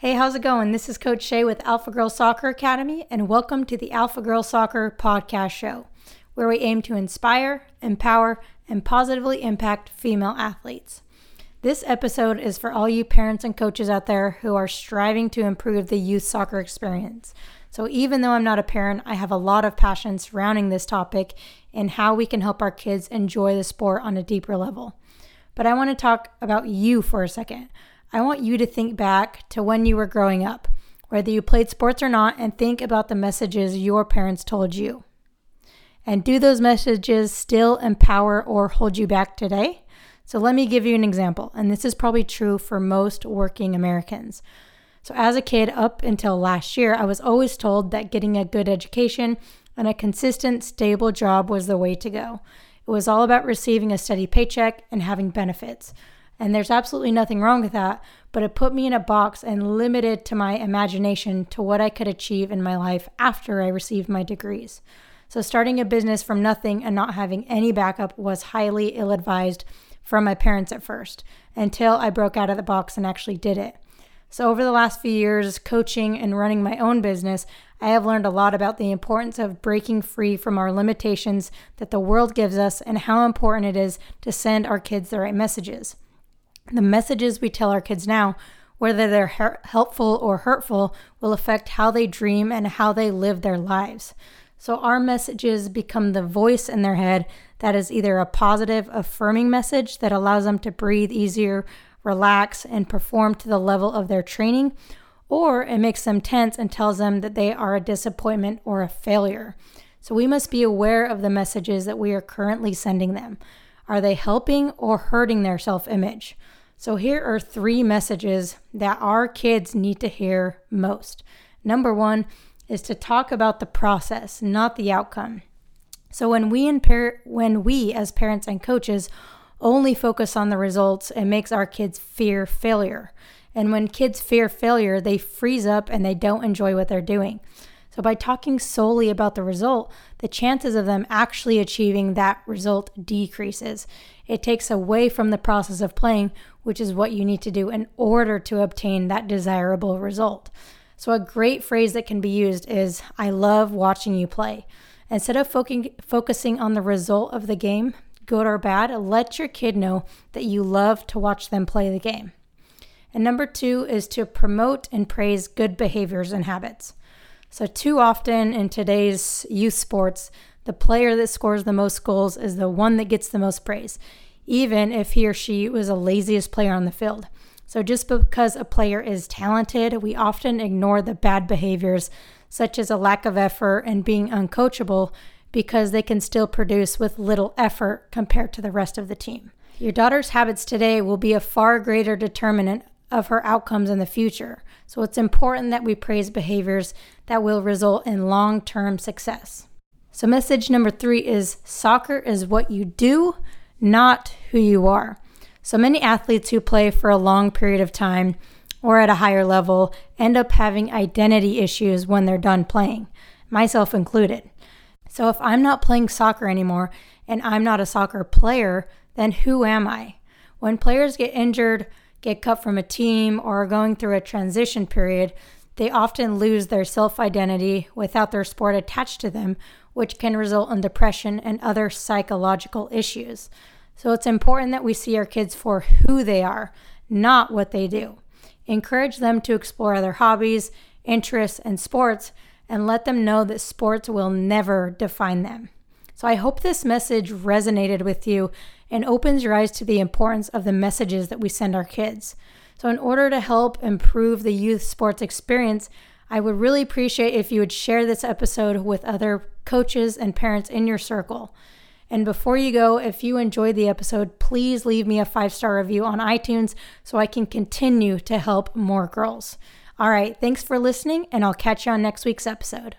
Hey, how's it going? This is Coach Shay with Alpha Girl Soccer Academy, and welcome to the Alpha Girl Soccer Podcast Show, where we aim to inspire, empower, and positively impact female athletes. This episode is for all you parents and coaches out there who are striving to improve the youth soccer experience. So, even though I'm not a parent, I have a lot of passion surrounding this topic and how we can help our kids enjoy the sport on a deeper level. But I want to talk about you for a second. I want you to think back to when you were growing up, whether you played sports or not, and think about the messages your parents told you. And do those messages still empower or hold you back today? So, let me give you an example, and this is probably true for most working Americans. So, as a kid, up until last year, I was always told that getting a good education and a consistent, stable job was the way to go. It was all about receiving a steady paycheck and having benefits. And there's absolutely nothing wrong with that, but it put me in a box and limited to my imagination to what I could achieve in my life after I received my degrees. So, starting a business from nothing and not having any backup was highly ill advised from my parents at first until I broke out of the box and actually did it. So, over the last few years, coaching and running my own business, I have learned a lot about the importance of breaking free from our limitations that the world gives us and how important it is to send our kids the right messages. The messages we tell our kids now, whether they're helpful or hurtful, will affect how they dream and how they live their lives. So our messages become the voice in their head that is either a positive, affirming message that allows them to breathe easier, relax, and perform to the level of their training, or it makes them tense and tells them that they are a disappointment or a failure. So we must be aware of the messages that we are currently sending them. Are they helping or hurting their self image? So, here are three messages that our kids need to hear most. Number one is to talk about the process, not the outcome. So, when we, when we as parents and coaches only focus on the results, it makes our kids fear failure. And when kids fear failure, they freeze up and they don't enjoy what they're doing. So, by talking solely about the result, the chances of them actually achieving that result decreases. It takes away from the process of playing, which is what you need to do in order to obtain that desirable result. So, a great phrase that can be used is I love watching you play. Instead of fo- focusing on the result of the game, good or bad, let your kid know that you love to watch them play the game. And number two is to promote and praise good behaviors and habits. So, too often in today's youth sports, the player that scores the most goals is the one that gets the most praise, even if he or she was the laziest player on the field. So, just because a player is talented, we often ignore the bad behaviors, such as a lack of effort and being uncoachable, because they can still produce with little effort compared to the rest of the team. Your daughter's habits today will be a far greater determinant of her outcomes in the future. So, it's important that we praise behaviors that will result in long term success. So, message number three is soccer is what you do, not who you are. So, many athletes who play for a long period of time or at a higher level end up having identity issues when they're done playing, myself included. So, if I'm not playing soccer anymore and I'm not a soccer player, then who am I? When players get injured, get cut from a team, or are going through a transition period, they often lose their self identity without their sport attached to them, which can result in depression and other psychological issues. So it's important that we see our kids for who they are, not what they do. Encourage them to explore other hobbies, interests, and sports, and let them know that sports will never define them. So I hope this message resonated with you and opens your eyes to the importance of the messages that we send our kids. So, in order to help improve the youth sports experience, I would really appreciate if you would share this episode with other coaches and parents in your circle. And before you go, if you enjoyed the episode, please leave me a five star review on iTunes so I can continue to help more girls. All right, thanks for listening, and I'll catch you on next week's episode.